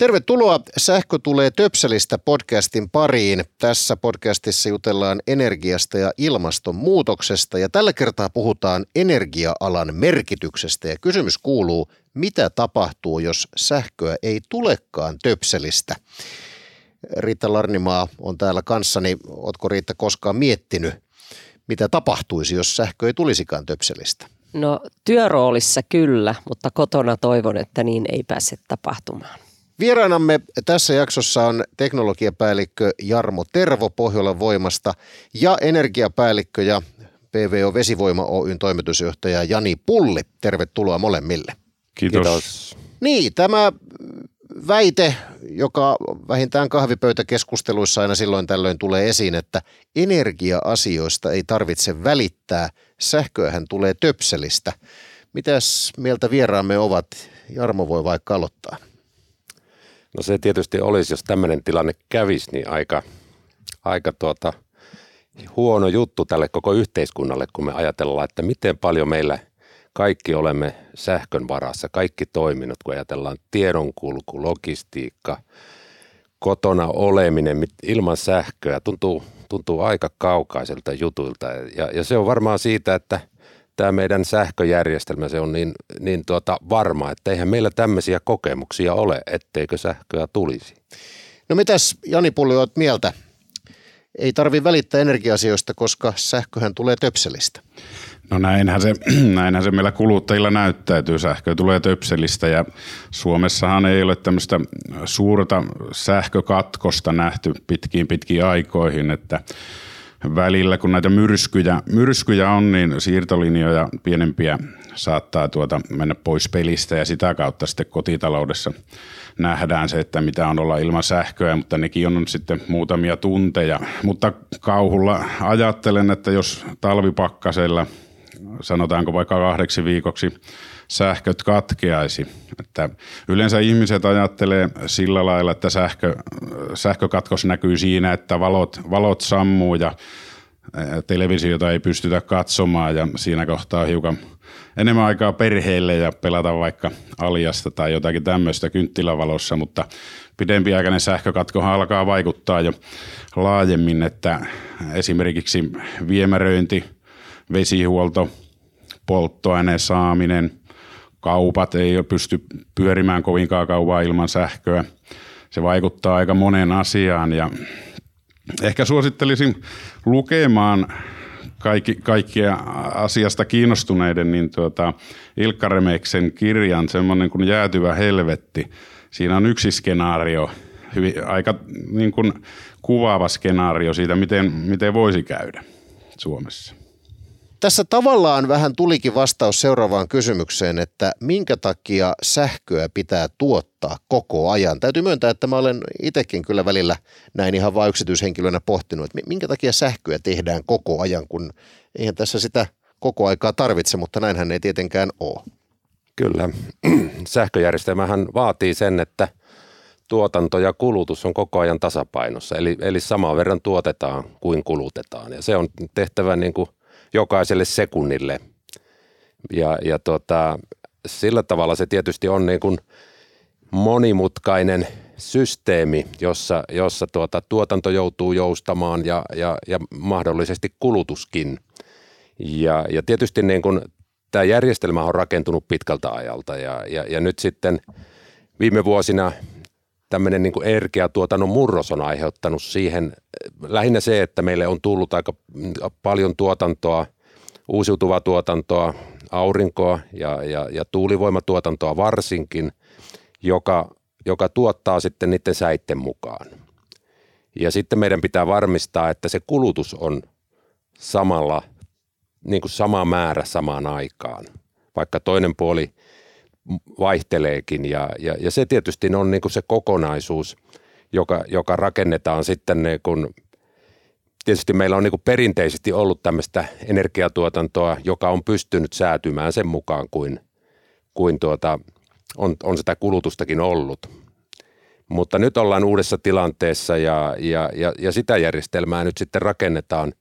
Tervetuloa Sähkö tulee töpselistä podcastin pariin. Tässä podcastissa jutellaan energiasta ja ilmastonmuutoksesta ja tällä kertaa puhutaan energia-alan merkityksestä ja kysymys kuuluu, mitä tapahtuu, jos sähköä ei tulekaan töpselistä? Riitta Larnimaa on täällä kanssani. Oletko Riitta koskaan miettinyt, mitä tapahtuisi, jos sähkö ei tulisikaan töpselistä? No työroolissa kyllä, mutta kotona toivon, että niin ei pääse tapahtumaan. Vieraanamme tässä jaksossa on teknologiapäällikkö Jarmo Tervo Pohjolan voimasta ja energiapäällikkö ja PVO Vesivoima Oyn toimitusjohtaja Jani Pulli. Tervetuloa molemmille. Kiitos. Kiitos. Niin, tämä väite, joka vähintään kahvipöytäkeskusteluissa aina silloin tällöin tulee esiin, että energia-asioista ei tarvitse välittää, sähköähän tulee töpselistä. Mitäs mieltä vieraamme ovat? Jarmo voi vaikka aloittaa. No se tietysti olisi, jos tämmöinen tilanne kävisi, niin aika, aika tuota, huono juttu tälle koko yhteiskunnalle, kun me ajatellaan, että miten paljon meillä kaikki olemme sähkön varassa, kaikki toiminnot, kun ajatellaan tiedonkulku, logistiikka, kotona oleminen ilman sähköä, tuntuu, tuntuu aika kaukaiselta jutuilta. Ja, ja se on varmaan siitä, että tämä meidän sähköjärjestelmä se on niin, niin tuota varma, että eihän meillä tämmöisiä kokemuksia ole, etteikö sähköä tulisi. No mitäs Jani Pulli olet mieltä? Ei tarvi välittää energiasioista, koska sähköhän tulee töpselistä. No näinhän se, näinhän se meillä kuluttajilla näyttäytyy. Sähkö tulee töpselistä ja Suomessahan ei ole tämmöistä suurta sähkökatkosta nähty pitkiin pitkiin aikoihin, että välillä, kun näitä myrskyjä, myrskyjä on, niin siirtolinjoja pienempiä saattaa tuota mennä pois pelistä ja sitä kautta sitten kotitaloudessa nähdään se, että mitä on olla ilman sähköä, mutta nekin on sitten muutamia tunteja. Mutta kauhulla ajattelen, että jos talvipakkasella sanotaanko vaikka kahdeksi viikoksi sähköt katkeaisi. Että yleensä ihmiset ajattelee sillä lailla, että sähkö, sähkökatkos näkyy siinä, että valot, valot sammuu ja televisiota ei pystytä katsomaan ja siinä kohtaa hiukan enemmän aikaa perheelle ja pelata vaikka aljasta tai jotakin tämmöistä kynttilävalossa, mutta pidempiaikainen sähkökatko alkaa vaikuttaa jo laajemmin, että esimerkiksi viemäröinti, vesihuolto, polttoaineen saaminen, kaupat ei pysty pyörimään kovinkaan kauan ilman sähköä. Se vaikuttaa aika monen asiaan ja ehkä suosittelisin lukemaan kaikki, kaikkia asiasta kiinnostuneiden, niin tuota, Ilkka Remeksen kirjan, semmoinen kuin Jäätyvä helvetti. Siinä on yksi skenaario, hyvin, aika niin kuin kuvaava skenaario siitä, miten, miten voisi käydä Suomessa. Tässä tavallaan vähän tulikin vastaus seuraavaan kysymykseen, että minkä takia sähköä pitää tuottaa koko ajan. Täytyy myöntää, että mä olen itsekin kyllä välillä näin ihan vain yksityishenkilönä pohtinut, että minkä takia sähköä tehdään koko ajan, kun eihän tässä sitä koko aikaa tarvitse, mutta näinhän ei tietenkään ole. Kyllä. Sähköjärjestelmähän vaatii sen, että tuotanto ja kulutus on koko ajan tasapainossa, eli, eli saman verran tuotetaan kuin kulutetaan. Ja se on tehtävä niin kuin – jokaiselle sekunnille. Ja, ja tota, sillä tavalla se tietysti on niin kuin monimutkainen systeemi, jossa, jossa tuota, tuotanto joutuu joustamaan ja, ja, ja mahdollisesti kulutuskin. Ja, ja tietysti niin kuin tämä järjestelmä on rakentunut pitkältä ajalta ja, ja, ja nyt sitten viime vuosina tämmöinen niin energiatuotannon murros on aiheuttanut siihen lähinnä se, että meille on tullut aika paljon tuotantoa, uusiutuvaa tuotantoa, aurinkoa ja, ja, ja tuulivoimatuotantoa varsinkin, joka, joka tuottaa sitten niiden säitten mukaan. Ja sitten meidän pitää varmistaa, että se kulutus on samalla, niin kuin sama määrä samaan aikaan, vaikka toinen puoli – vaihteleekin ja, ja, ja se tietysti on niin kuin se kokonaisuus, joka, joka rakennetaan sitten niin kuin tietysti meillä on niin kuin perinteisesti ollut tämmöistä energiatuotantoa, joka on pystynyt säätymään sen mukaan kuin, kuin tuota, on, on sitä kulutustakin ollut. Mutta nyt ollaan uudessa tilanteessa ja, ja, ja, ja sitä järjestelmää nyt sitten rakennetaan.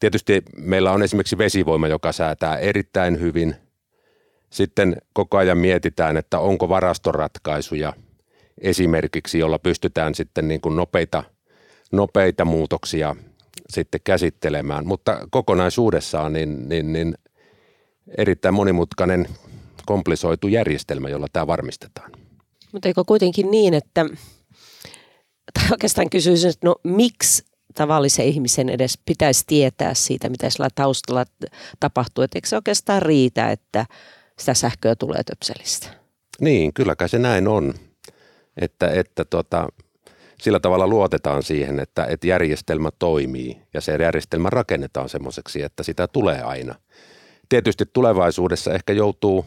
Tietysti meillä on esimerkiksi vesivoima, joka säätää erittäin hyvin. Sitten koko ajan mietitään, että onko varastoratkaisuja esimerkiksi, jolla pystytään sitten niin kuin nopeita, nopeita muutoksia sitten käsittelemään. Mutta kokonaisuudessaan niin, niin, niin erittäin monimutkainen komplisoitu järjestelmä, jolla tämä varmistetaan. Mutta eikö kuitenkin niin, että, tai oikeastaan kysyisin, että no miksi tavallisen ihmisen edes pitäisi tietää siitä, mitä sillä taustalla tapahtuu, että eikö se oikeastaan riitä, että sitä sähköä tulee töpselistä? Niin, kyllä kai se näin on, että, että tota, sillä tavalla luotetaan siihen, että, että järjestelmä toimii ja se järjestelmä rakennetaan semmoiseksi, että sitä tulee aina. Tietysti tulevaisuudessa ehkä joutuu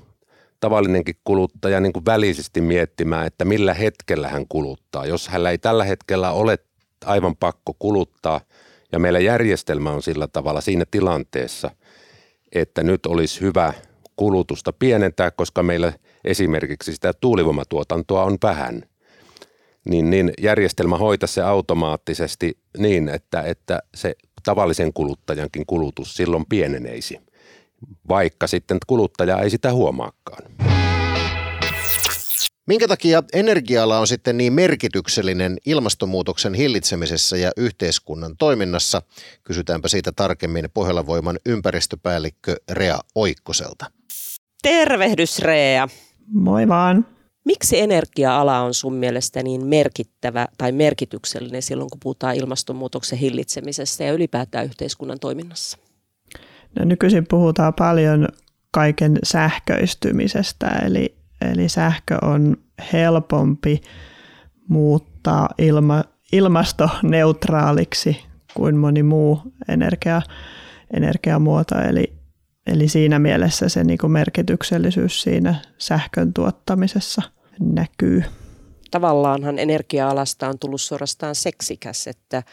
tavallinenkin kuluttaja niin kuin välisesti miettimään, että millä hetkellä hän kuluttaa. Jos hänellä ei tällä hetkellä ole aivan pakko kuluttaa ja meillä järjestelmä on sillä tavalla siinä tilanteessa, että nyt olisi hyvä kulutusta pienentää, koska meillä esimerkiksi sitä tuulivoimatuotantoa on vähän, niin, niin järjestelmä hoitaa se automaattisesti niin, että, että se tavallisen kuluttajankin kulutus silloin pieneneisi vaikka sitten kuluttaja ei sitä huomaakaan. Minkä takia energia on sitten niin merkityksellinen ilmastonmuutoksen hillitsemisessä ja yhteiskunnan toiminnassa? Kysytäänpä siitä tarkemmin Pohjola-Voiman ympäristöpäällikkö Rea Oikkoselta. Tervehdys Rea. Moi vaan. Miksi energia-ala on sun mielestä niin merkittävä tai merkityksellinen silloin, kun puhutaan ilmastonmuutoksen hillitsemisestä ja ylipäätään yhteiskunnan toiminnassa? No, nykyisin puhutaan paljon kaiken sähköistymisestä, eli, eli sähkö on helpompi muuttaa ilma, ilmastoneutraaliksi kuin moni muu energia, energiamuoto. Eli, eli siinä mielessä se niin kuin merkityksellisyys siinä sähkön tuottamisessa näkyy. Tavallaanhan energia-alasta on tullut suorastaan seksikäs, että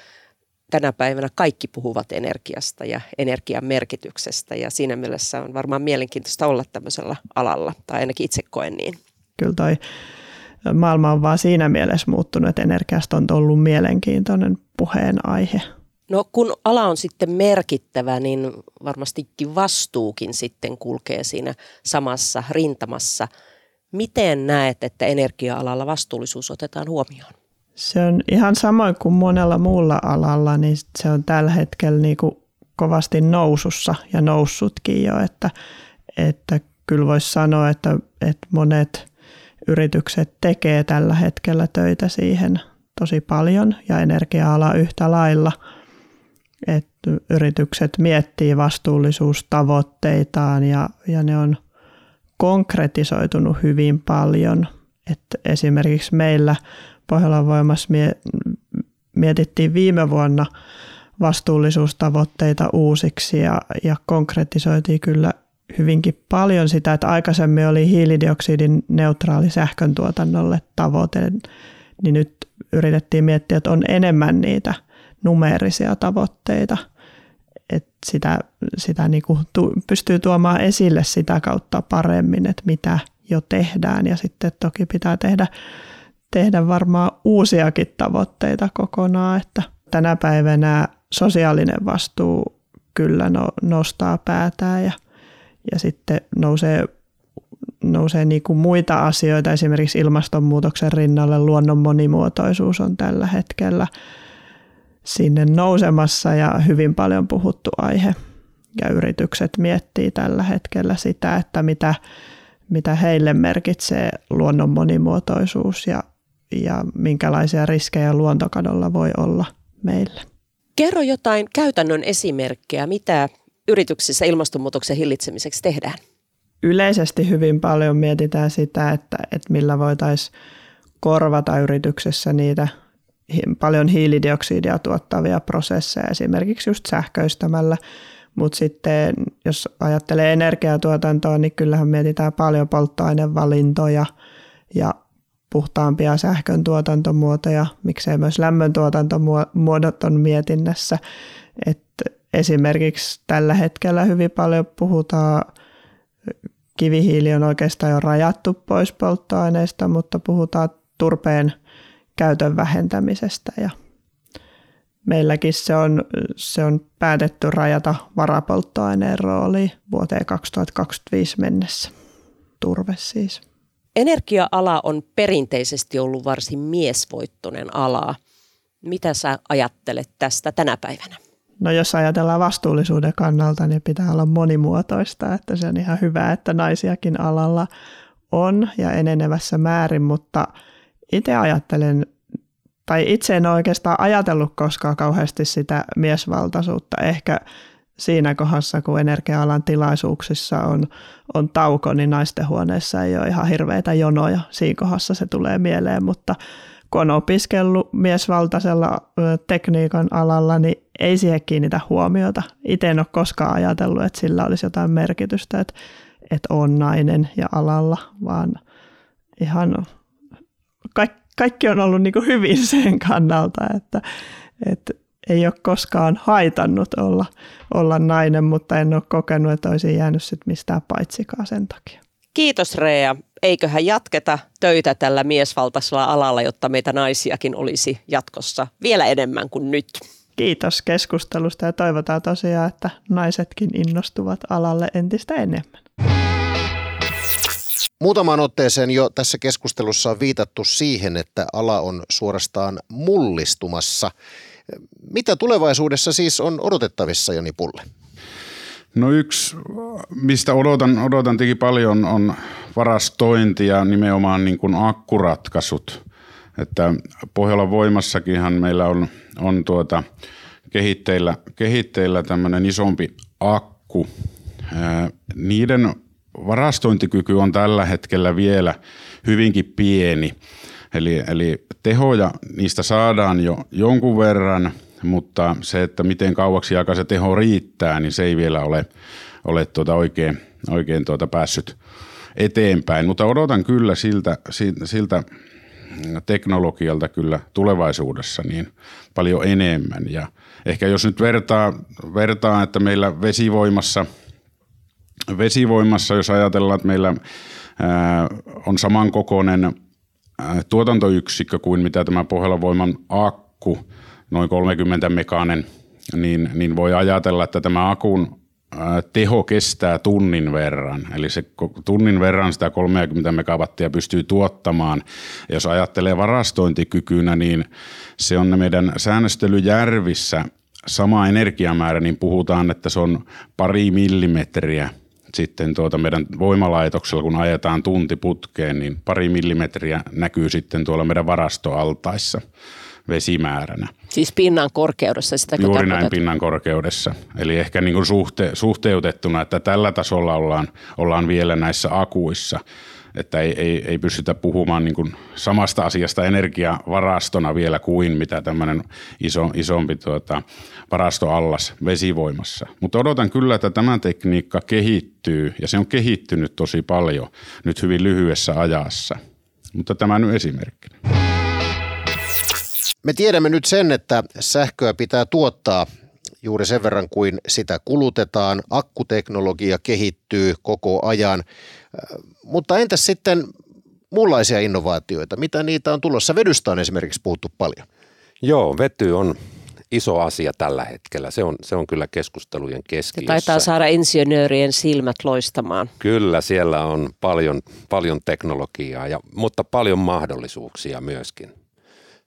tänä päivänä kaikki puhuvat energiasta ja energian merkityksestä ja siinä mielessä on varmaan mielenkiintoista olla tämmöisellä alalla, tai ainakin itse koen niin. Kyllä toi maailma on vaan siinä mielessä muuttunut, että energiasta on ollut mielenkiintoinen puheenaihe. No kun ala on sitten merkittävä, niin varmastikin vastuukin sitten kulkee siinä samassa rintamassa. Miten näet, että energia-alalla vastuullisuus otetaan huomioon? Se on ihan samoin kuin monella muulla alalla, niin se on tällä hetkellä niin kuin kovasti nousussa ja noussutkin jo, että, että kyllä voisi sanoa, että, että monet yritykset tekee tällä hetkellä töitä siihen tosi paljon ja energia-ala yhtä lailla, että yritykset miettii vastuullisuustavoitteitaan ja, ja ne on konkretisoitunut hyvin paljon. Että esimerkiksi meillä Pohjolan voimassa mietittiin viime vuonna vastuullisuustavoitteita uusiksi ja, ja konkretisoitiin kyllä hyvinkin paljon sitä, että aikaisemmin oli hiilidioksidin neutraali sähkön tuotannolle tavoite, niin nyt yritettiin miettiä, että on enemmän niitä numeerisia tavoitteita, että sitä, sitä niin kuin tu, pystyy tuomaan esille sitä kautta paremmin, että mitä jo tehdään. Ja sitten toki pitää tehdä tehdä varmaan uusiakin tavoitteita kokonaan, että tänä päivänä sosiaalinen vastuu kyllä no, nostaa päätään ja, ja sitten nousee, nousee niin kuin muita asioita, esimerkiksi ilmastonmuutoksen rinnalle luonnon monimuotoisuus on tällä hetkellä sinne nousemassa ja hyvin paljon puhuttu aihe. Ja yritykset miettii tällä hetkellä sitä, että mitä, mitä heille merkitsee luonnon monimuotoisuus ja ja minkälaisia riskejä luontokadolla voi olla meille. Kerro jotain käytännön esimerkkejä, mitä yrityksissä ilmastonmuutoksen hillitsemiseksi tehdään? Yleisesti hyvin paljon mietitään sitä, että, että millä voitaisiin korvata yrityksessä niitä paljon hiilidioksidia tuottavia prosesseja, esimerkiksi just sähköistämällä. Mutta sitten jos ajattelee energiatuotantoa, niin kyllähän mietitään paljon polttoainevalintoja ja puhtaampia sähkön tuotantomuotoja, miksei myös lämmön tuotantomuodot on mietinnässä, että esimerkiksi tällä hetkellä hyvin paljon puhutaan, kivihiili on oikeastaan jo rajattu pois polttoaineista, mutta puhutaan turpeen käytön vähentämisestä ja meilläkin se on, se on päätetty rajata varapolttoaineen rooli vuoteen 2025 mennessä. Turve siis. Energia-ala on perinteisesti ollut varsin miesvoittoinen ala. Mitä sä ajattelet tästä tänä päivänä? No jos ajatellaan vastuullisuuden kannalta, niin pitää olla monimuotoista, että se on ihan hyvä, että naisiakin alalla on ja enenevässä määrin, mutta itse ajattelen, tai itse en oikeastaan ajatellut koskaan kauheasti sitä miesvaltaisuutta. Ehkä siinä kohdassa, kun energia-alan tilaisuuksissa on, on tauko, niin naisten huoneessa ei ole ihan hirveitä jonoja. Siinä kohdassa se tulee mieleen, mutta kun on opiskellut miesvaltaisella tekniikan alalla, niin ei siihen kiinnitä huomiota. Itse en ole koskaan ajatellut, että sillä olisi jotain merkitystä, että, että on nainen ja alalla, vaan ihan kaikki, kaikki on ollut niin kuin hyvin sen kannalta, että, että ei ole koskaan haitannut olla, olla nainen, mutta en ole kokenut, että olisin jäänyt sit mistään paitsikaan sen takia. Kiitos Rea. Eiköhän jatketa töitä tällä miesvaltaisella alalla, jotta meitä naisiakin olisi jatkossa vielä enemmän kuin nyt. Kiitos keskustelusta ja toivotaan tosiaan, että naisetkin innostuvat alalle entistä enemmän. Muutamaan otteeseen jo tässä keskustelussa on viitattu siihen, että ala on suorastaan mullistumassa. Mitä tulevaisuudessa siis on odotettavissa, Joni Pulle? No yksi, mistä odotan, odotan teki paljon, on varastointi ja nimenomaan niin kuin akkuratkaisut. Että Pohjolan voimassakinhan meillä on, on tuota, kehitteillä, kehitteillä tämmöinen isompi akku. niiden varastointikyky on tällä hetkellä vielä hyvinkin pieni. Eli, eli tehoja niistä saadaan jo jonkun verran, mutta se, että miten kauaksi aikaa se teho riittää, niin se ei vielä ole, ole tuota oikein, oikein tuota päässyt eteenpäin. Mutta odotan kyllä siltä, siltä teknologialta kyllä tulevaisuudessa niin paljon enemmän. Ja ehkä jos nyt vertaa, vertaa että meillä vesivoimassa, vesivoimassa, jos ajatellaan, että meillä ää, on samankokoinen tuotantoyksikkö kuin mitä tämä Pohjolan akku, noin 30 mekanen, niin, niin voi ajatella, että tämä akun teho kestää tunnin verran. Eli se tunnin verran sitä 30 megawattia pystyy tuottamaan. Jos ajattelee varastointikykynä, niin se on meidän säännöstelyjärvissä sama energiamäärä, niin puhutaan, että se on pari millimetriä – sitten tuota meidän voimalaitoksella, kun ajetaan tunti putkeen, niin pari millimetriä näkyy sitten tuolla meidän varastoaltaissa vesimääränä. Siis pinnan korkeudessa sitä Juuri näin pinnan korkeudessa. Eli ehkä niin kuin suhte, suhteutettuna, että tällä tasolla ollaan, ollaan vielä näissä akuissa että ei, ei, ei pystytä puhumaan niin kuin samasta asiasta energiavarastona vielä kuin mitä tämmöinen iso, isompi tuota, varastoallas vesivoimassa. Mutta odotan kyllä, että tämä tekniikka kehittyy ja se on kehittynyt tosi paljon nyt hyvin lyhyessä ajassa. Mutta tämä nyt esimerkkinä. Me tiedämme nyt sen, että sähköä pitää tuottaa juuri sen verran kuin sitä kulutetaan. Akkuteknologia kehittyy koko ajan. Mutta entäs sitten muunlaisia innovaatioita? Mitä niitä on tulossa? Vedystä on esimerkiksi puhuttu paljon. Joo, vety on iso asia tällä hetkellä. Se on, se on kyllä keskustelujen keskiössä. Se taitaa saada insinöörien silmät loistamaan. Kyllä, siellä on paljon, paljon teknologiaa, ja, mutta paljon mahdollisuuksia myöskin.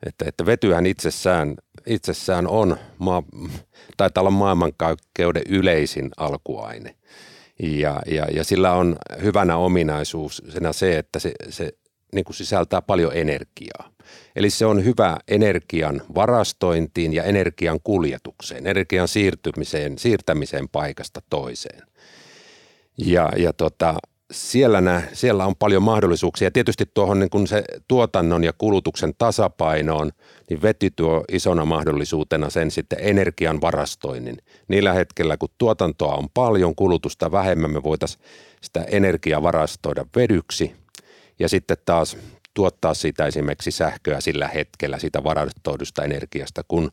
Että, että vetyhän itsessään, itsessään on, maa, taitaa olla maailmankaikkeuden yleisin alkuaine. Ja, ja, ja sillä on hyvänä ominaisuusena se, että se, se niin kuin sisältää paljon energiaa. Eli se on hyvä energian varastointiin ja energian kuljetukseen, energian siirtymiseen, siirtämiseen paikasta toiseen. Ja, ja tota, siellä, nä, siellä on paljon mahdollisuuksia. Tietysti tuohon niin kun se tuotannon ja kulutuksen tasapainoon, niin veti tuo isona mahdollisuutena sen sitten energian varastoinnin. Niillä hetkellä, kun tuotantoa on paljon, kulutusta vähemmän, me voitaisiin sitä energiaa varastoida vedyksi ja sitten taas tuottaa siitä esimerkiksi sähköä sillä hetkellä, sitä varastoidusta energiasta, kun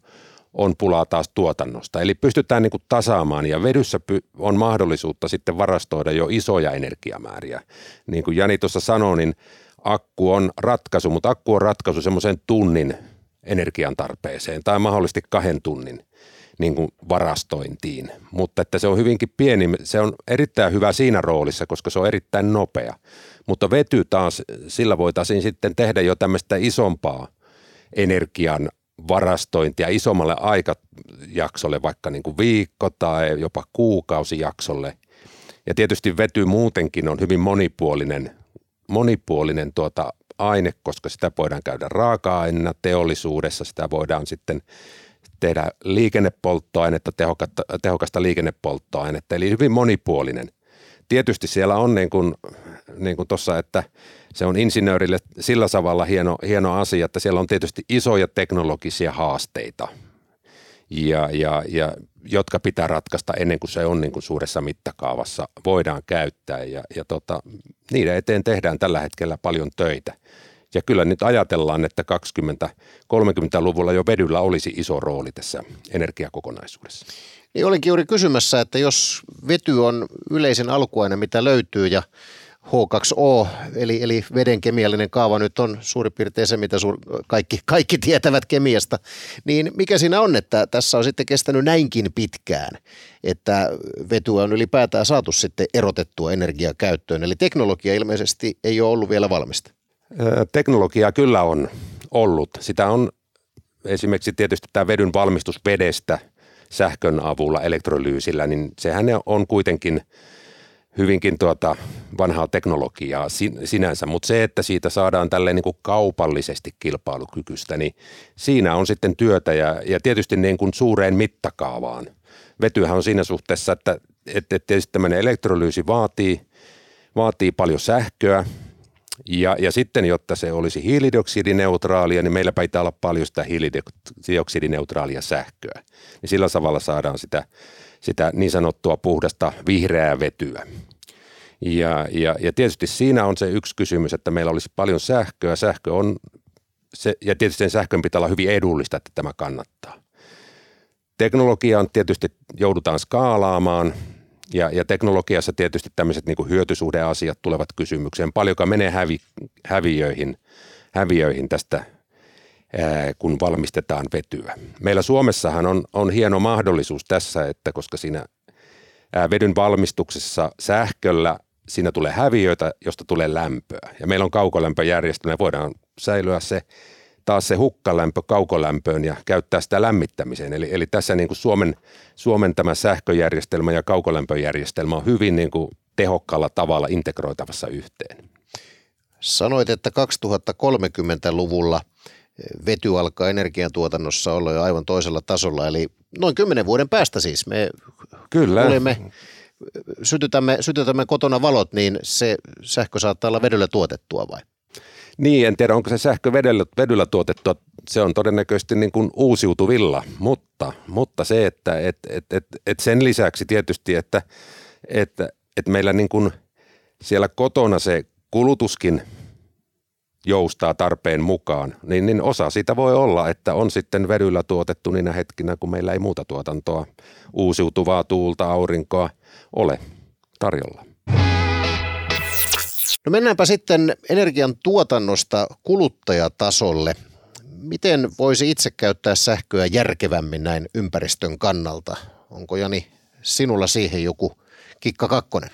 on pulaa taas tuotannosta. Eli pystytään niin kuin tasaamaan ja vedyssä on mahdollisuutta sitten varastoida jo isoja energiamääriä. Niin kuin Jani tuossa sanoi, niin akku on ratkaisu, mutta akku on ratkaisu semmoisen tunnin energian tarpeeseen tai mahdollisesti kahden tunnin niin kuin varastointiin. Mutta että se on hyvinkin pieni, se on erittäin hyvä siinä roolissa, koska se on erittäin nopea. Mutta vety taas, sillä voitaisiin sitten tehdä jo tämmöistä isompaa energian varastointia isommalle aikajaksolle, vaikka niin kuin viikko tai jopa kuukausijaksolle. Ja tietysti vety muutenkin on hyvin monipuolinen, monipuolinen tuota aine, koska sitä voidaan käydä raaka-aineena teollisuudessa, sitä voidaan sitten tehdä liikennepolttoainetta, tehokasta, tehokasta liikennepolttoainetta, eli hyvin monipuolinen. Tietysti siellä on niin kuin, niin kuin tuossa, että se on insinöörille sillä tavalla hieno, hieno asia, että siellä on tietysti isoja teknologisia haasteita, ja, ja, ja, jotka pitää ratkaista ennen kuin se on niin kuin suuressa mittakaavassa voidaan käyttää. Ja, ja tota, niiden eteen tehdään tällä hetkellä paljon töitä. Ja kyllä nyt ajatellaan, että 20-30-luvulla jo vedyllä olisi iso rooli tässä energiakokonaisuudessa. Niin olinkin juuri kysymässä, että jos vety on yleisen alkuaine, mitä löytyy ja H2O, eli, eli veden kemiallinen kaava nyt on suurin piirtein se, mitä suur, kaikki, kaikki tietävät kemiasta, niin mikä siinä on, että tässä on sitten kestänyt näinkin pitkään, että vetyä on ylipäätään saatu sitten erotettua energiakäyttöön, eli teknologia ilmeisesti ei ole ollut vielä valmista. Teknologiaa kyllä on ollut. Sitä on esimerkiksi tietysti tämä vedyn valmistus vedestä sähkön avulla elektrolyysillä, niin sehän on kuitenkin hyvinkin tuota vanhaa teknologiaa sinänsä, mutta se, että siitä saadaan tälleen niin kuin kaupallisesti kilpailukykyistä, niin siinä on sitten työtä ja, ja tietysti niin kuin suureen mittakaavaan. Vetyhän on siinä suhteessa, että, että tietysti tämmöinen elektrolyysi vaatii, vaatii paljon sähköä, ja, ja sitten, jotta se olisi hiilidioksidineutraalia, niin meillä pitää olla paljon sitä hiilidioksidineutraalia sähköä. Niin sillä tavalla saadaan sitä, sitä niin sanottua puhdasta vihreää vetyä. Ja, ja, ja tietysti siinä on se yksi kysymys, että meillä olisi paljon sähköä. Sähkö on, se, ja tietysti sen sähkön pitää olla hyvin edullista, että tämä kannattaa. Teknologiaan tietysti joudutaan skaalaamaan, ja, ja teknologiassa tietysti tämmöiset niin hyötysuhdeasiat tulevat kysymykseen. Paljonko menee hävi, häviöihin, häviöihin tästä, kun valmistetaan vetyä. Meillä Suomessahan on, on hieno mahdollisuus tässä, että koska siinä vedyn valmistuksessa sähköllä siinä tulee häviöitä, josta tulee lämpöä. Ja meillä on kaukolämpöjärjestelmä, voidaan säilyä se taas se hukkalämpö kaukolämpöön ja käyttää sitä lämmittämiseen. Eli, eli tässä niin kuin Suomen, Suomen tämä sähköjärjestelmä ja kaukolämpöjärjestelmä on hyvin niin kuin tehokkaalla tavalla integroitavassa yhteen. Sanoit, että 2030-luvulla vety alkaa energiantuotannossa olla jo aivan toisella tasolla, eli noin kymmenen vuoden päästä siis me Kyllä. Olemme, sytytämme, sytytämme kotona valot, niin se sähkö saattaa olla vedyllä tuotettua vai? Niin, en tiedä onko se sähkö vedyllä, vedyllä tuotettua, se on todennäköisesti niin kuin uusiutuvilla, mutta, mutta se, että et, et, et, et sen lisäksi tietysti, että, että, että meillä niin kuin siellä kotona se kulutuskin joustaa tarpeen mukaan, niin, niin osa siitä voi olla, että on sitten vedyllä tuotettu niinä hetkinä, kun meillä ei muuta tuotantoa, uusiutuvaa tuulta, aurinkoa ole tarjolla. No mennäänpä sitten energian tuotannosta kuluttajatasolle. Miten voisi itse käyttää sähköä järkevämmin näin ympäristön kannalta? Onko Jani sinulla siihen joku kikka kakkonen?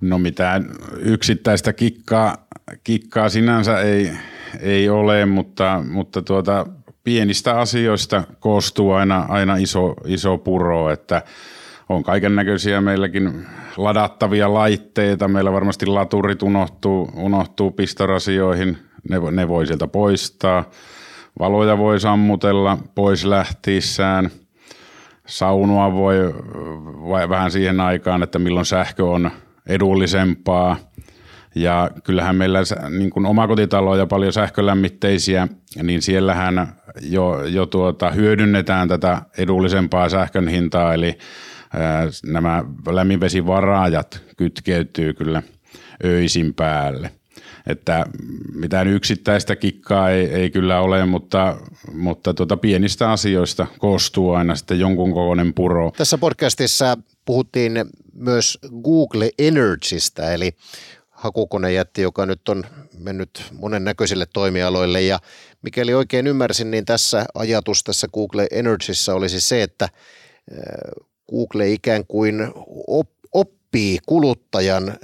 No mitään yksittäistä kikkaa, kikkaa sinänsä ei, ei ole, mutta, mutta tuota, pienistä asioista koostuu aina, aina iso, iso puro, että on kaiken näköisiä meilläkin ladattavia laitteita. Meillä varmasti laturit unohtuu, unohtuu pistorasioihin, ne, ne voi sieltä poistaa. Valoja voi sammutella pois lähtiessään. Saunua voi vähän siihen aikaan, että milloin sähkö on edullisempaa. Ja kyllähän meillä niin kuin omakotitaloja paljon sähkölämmitteisiä, niin siellähän jo, jo tuota, hyödynnetään tätä edullisempaa sähkön hintaa, eli nämä lämminvesivaraajat kytkeytyy kyllä öisin päälle. että mitään yksittäistä kikkaa ei, ei kyllä ole, mutta, mutta tuota pienistä asioista koostuu aina sitten jonkun kokoinen puro. Tässä podcastissa puhuttiin myös Google Energystä, eli hakukonejätti, joka nyt on mennyt monennäköisille toimialoille. Ja mikäli oikein ymmärsin, niin tässä ajatus tässä Google Energyssä olisi se, että Google ikään kuin oppii kuluttajan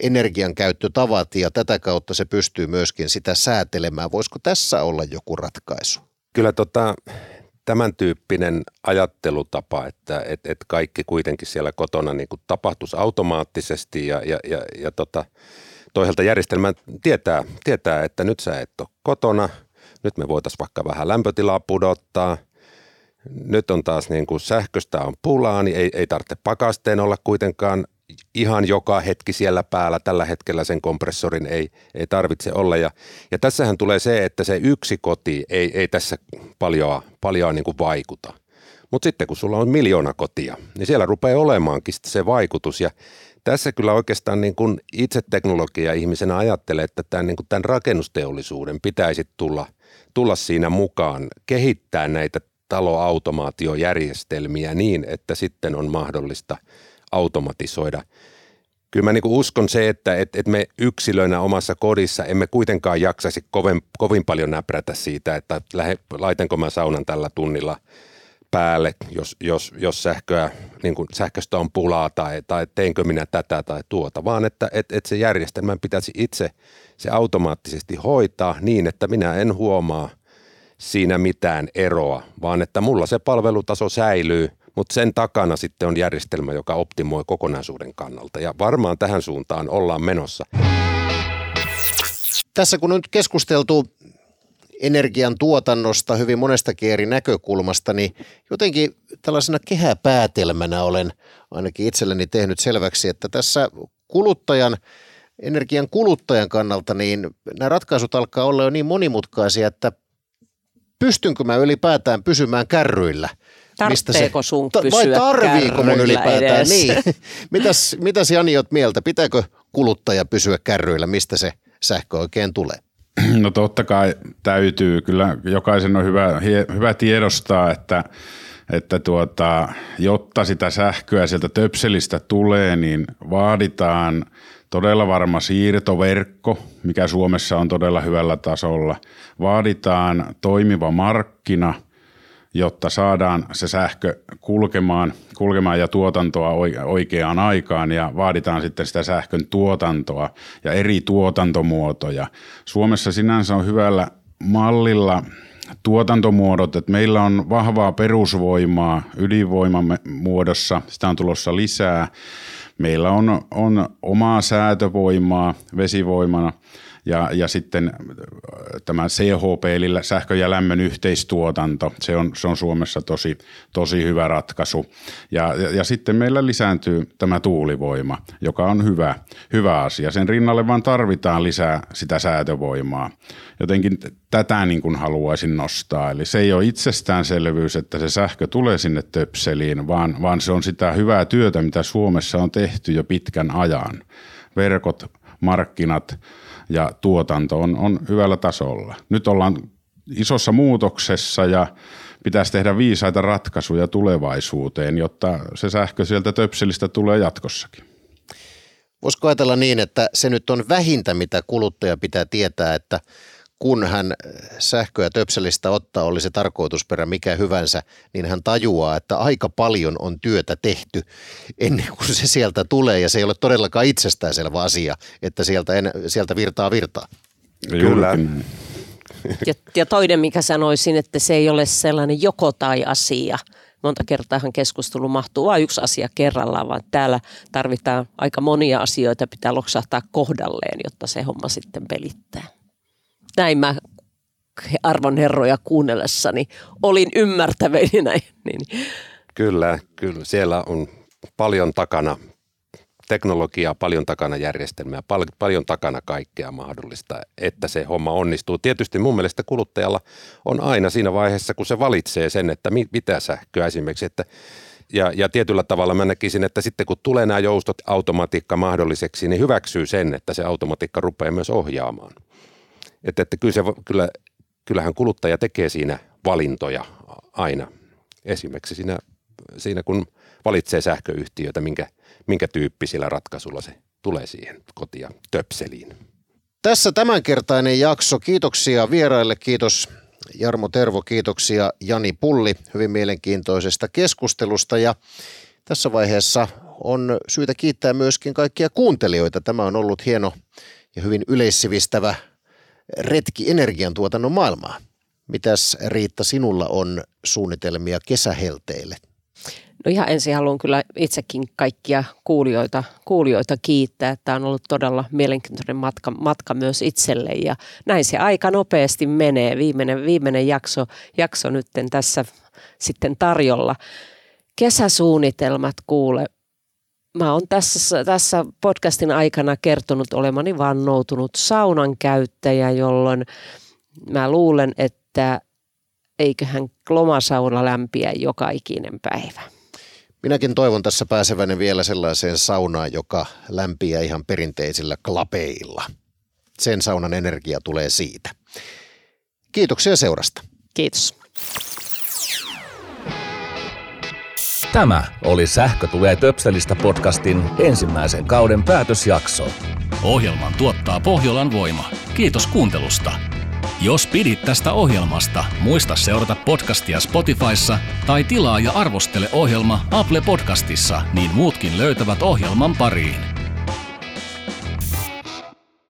energiankäyttötavat ja tätä kautta se pystyy myöskin sitä säätelemään. Voisiko tässä olla joku ratkaisu? Kyllä tota, tämän tyyppinen ajattelutapa, että et, et kaikki kuitenkin siellä kotona niin kuin tapahtuisi automaattisesti ja, ja, ja, ja tota, toisaalta järjestelmä tietää, tietää, että nyt sä et ole kotona, nyt me voitaisiin vaikka vähän lämpötilaa pudottaa, nyt on taas niin kuin sähköstä on pulaa, niin ei, ei tarvitse pakasteen olla kuitenkaan ihan joka hetki siellä päällä. Tällä hetkellä sen kompressorin ei, ei tarvitse olla. Ja, ja tässähän tulee se, että se yksi koti ei, ei tässä paljon, paljon niin kuin vaikuta. Mutta sitten kun sulla on miljoona kotia, niin siellä rupeaa olemaankin se vaikutus. Ja tässä kyllä oikeastaan niin kuin itse teknologia ihmisenä ajattelee, että tämän, niin kuin tämän rakennusteollisuuden pitäisi tulla, tulla siinä mukaan, kehittää näitä taloautomaatiojärjestelmiä niin, että sitten on mahdollista – automatisoida. Kyllä mä niin uskon se, että et, et me yksilöinä omassa kodissa emme kuitenkaan jaksaisi kovin, kovin paljon näprätä siitä, että lähe, laitanko mä saunan tällä tunnilla päälle, jos, jos, jos sähköä, niin kuin sähköstä on pulaa tai, tai teinkö minä tätä tai tuota, vaan että et, et se järjestelmän pitäisi itse se automaattisesti hoitaa niin, että minä en huomaa siinä mitään eroa, vaan että mulla se palvelutaso säilyy – mutta sen takana sitten on järjestelmä, joka optimoi kokonaisuuden kannalta ja varmaan tähän suuntaan ollaan menossa. Tässä kun on nyt keskusteltu energian tuotannosta hyvin monestakin eri näkökulmasta, niin jotenkin tällaisena kehäpäätelmänä olen ainakin itselleni tehnyt selväksi, että tässä kuluttajan, energian kuluttajan kannalta, niin nämä ratkaisut alkaa olla jo niin monimutkaisia, että pystynkö mä ylipäätään pysymään kärryillä – Tarvitseeko sun pysyä Vai tarviiko mun ylipäätään? Edes? Niin. Mitäs, mitäs Jani oot mieltä? Pitääkö kuluttaja pysyä kärryillä? Mistä se sähkö oikein tulee? No totta kai täytyy. Kyllä jokaisen on hyvä, hyvä tiedostaa, että, että tuota, jotta sitä sähköä sieltä töpselistä tulee, niin vaaditaan todella varma siirtoverkko, mikä Suomessa on todella hyvällä tasolla. Vaaditaan toimiva markkina – jotta saadaan se sähkö kulkemaan, kulkemaan ja tuotantoa oikeaan aikaan ja vaaditaan sitten sitä sähkön tuotantoa ja eri tuotantomuotoja. Suomessa sinänsä on hyvällä mallilla tuotantomuodot, että meillä on vahvaa perusvoimaa ydinvoiman muodossa, sitä on tulossa lisää. Meillä on, on omaa säätövoimaa vesivoimana – ja, ja sitten äh, tämä CHP eli sähkö- ja lämmön yhteistuotanto, se on, se on Suomessa tosi, tosi hyvä ratkaisu. Ja, ja, ja sitten meillä lisääntyy tämä tuulivoima, joka on hyvä, hyvä asia. Sen rinnalle vaan tarvitaan lisää sitä säätövoimaa. Jotenkin tätä niin kuin haluaisin nostaa. Eli se ei ole itsestäänselvyys, että se sähkö tulee sinne töpseliin, vaan, vaan se on sitä hyvää työtä, mitä Suomessa on tehty jo pitkän ajan. Verkot, markkinat, ja tuotanto on, on hyvällä tasolla. Nyt ollaan isossa muutoksessa ja pitäisi tehdä viisaita ratkaisuja tulevaisuuteen, jotta se sähkö sieltä töpselistä tulee jatkossakin. Voisiko ajatella niin, että se nyt on vähintä, mitä kuluttaja pitää tietää, että kun hän sähköä töpselistä ottaa, oli se tarkoitusperä mikä hyvänsä, niin hän tajuaa, että aika paljon on työtä tehty ennen kuin se sieltä tulee. Ja se ei ole todellakaan itsestäänselvä asia, että sieltä, en, sieltä virtaa virtaa. Kyllä. Ja, ja toinen, mikä sanoisin, että se ei ole sellainen joko tai asia. Monta kertaahan keskustelu mahtuu vain yksi asia kerrallaan, vaan täällä tarvitaan aika monia asioita, pitää loksahtaa kohdalleen, jotta se homma sitten pelittää näin mä arvon herroja kuunnellessani olin ymmärtäväni. Niin. Kyllä, kyllä. Siellä on paljon takana teknologiaa, paljon takana järjestelmää, pal- paljon takana kaikkea mahdollista, että se homma onnistuu. Tietysti mun mielestä kuluttajalla on aina siinä vaiheessa, kun se valitsee sen, että mi- mitä sähköä esimerkiksi, että Ja, ja tietyllä tavalla mä näkisin, että sitten kun tulee nämä joustot automatiikka mahdolliseksi, niin hyväksyy sen, että se automatiikka rupeaa myös ohjaamaan. Että, että kyllä se, kyllä, kyllähän kuluttaja tekee siinä valintoja aina. Esimerkiksi siinä, siinä kun valitsee sähköyhtiötä, minkä, minkä tyyppisillä ratkaisulla se tulee siihen kotia töpseliin. Tässä tämänkertainen jakso. Kiitoksia vieraille. Kiitos Jarmo Tervo, kiitoksia Jani Pulli hyvin mielenkiintoisesta keskustelusta ja tässä vaiheessa on syytä kiittää myöskin kaikkia kuuntelijoita. Tämä on ollut hieno ja hyvin yleissivistävä retki energiantuotannon maailmaa. Mitäs Riitta sinulla on suunnitelmia kesähelteille? No ihan ensin haluan kyllä itsekin kaikkia kuulijoita, kuulijoita kiittää. Tämä on ollut todella mielenkiintoinen matka, matka myös itselle ja näin se aika nopeasti menee. Viimeinen, viimeinen jakso, jakso nyt tässä sitten tarjolla. Kesäsuunnitelmat kuule. Mä oon tässä, tässä podcastin aikana kertonut olemani vannoutunut saunan käyttäjä, jolloin mä luulen, että eiköhän lomasauna lämpiä joka ikinen päivä. Minäkin toivon tässä pääseväni vielä sellaiseen saunaan, joka lämpiää ihan perinteisillä klapeilla. Sen saunan energia tulee siitä. Kiitoksia seurasta. Kiitos. Tämä oli Sähkö tulee töpselistä podcastin ensimmäisen kauden päätösjakso. Ohjelman tuottaa Pohjolan voima. Kiitos kuuntelusta. Jos pidit tästä ohjelmasta, muista seurata podcastia Spotifyssa tai tilaa ja arvostele ohjelma Apple Podcastissa, niin muutkin löytävät ohjelman pariin.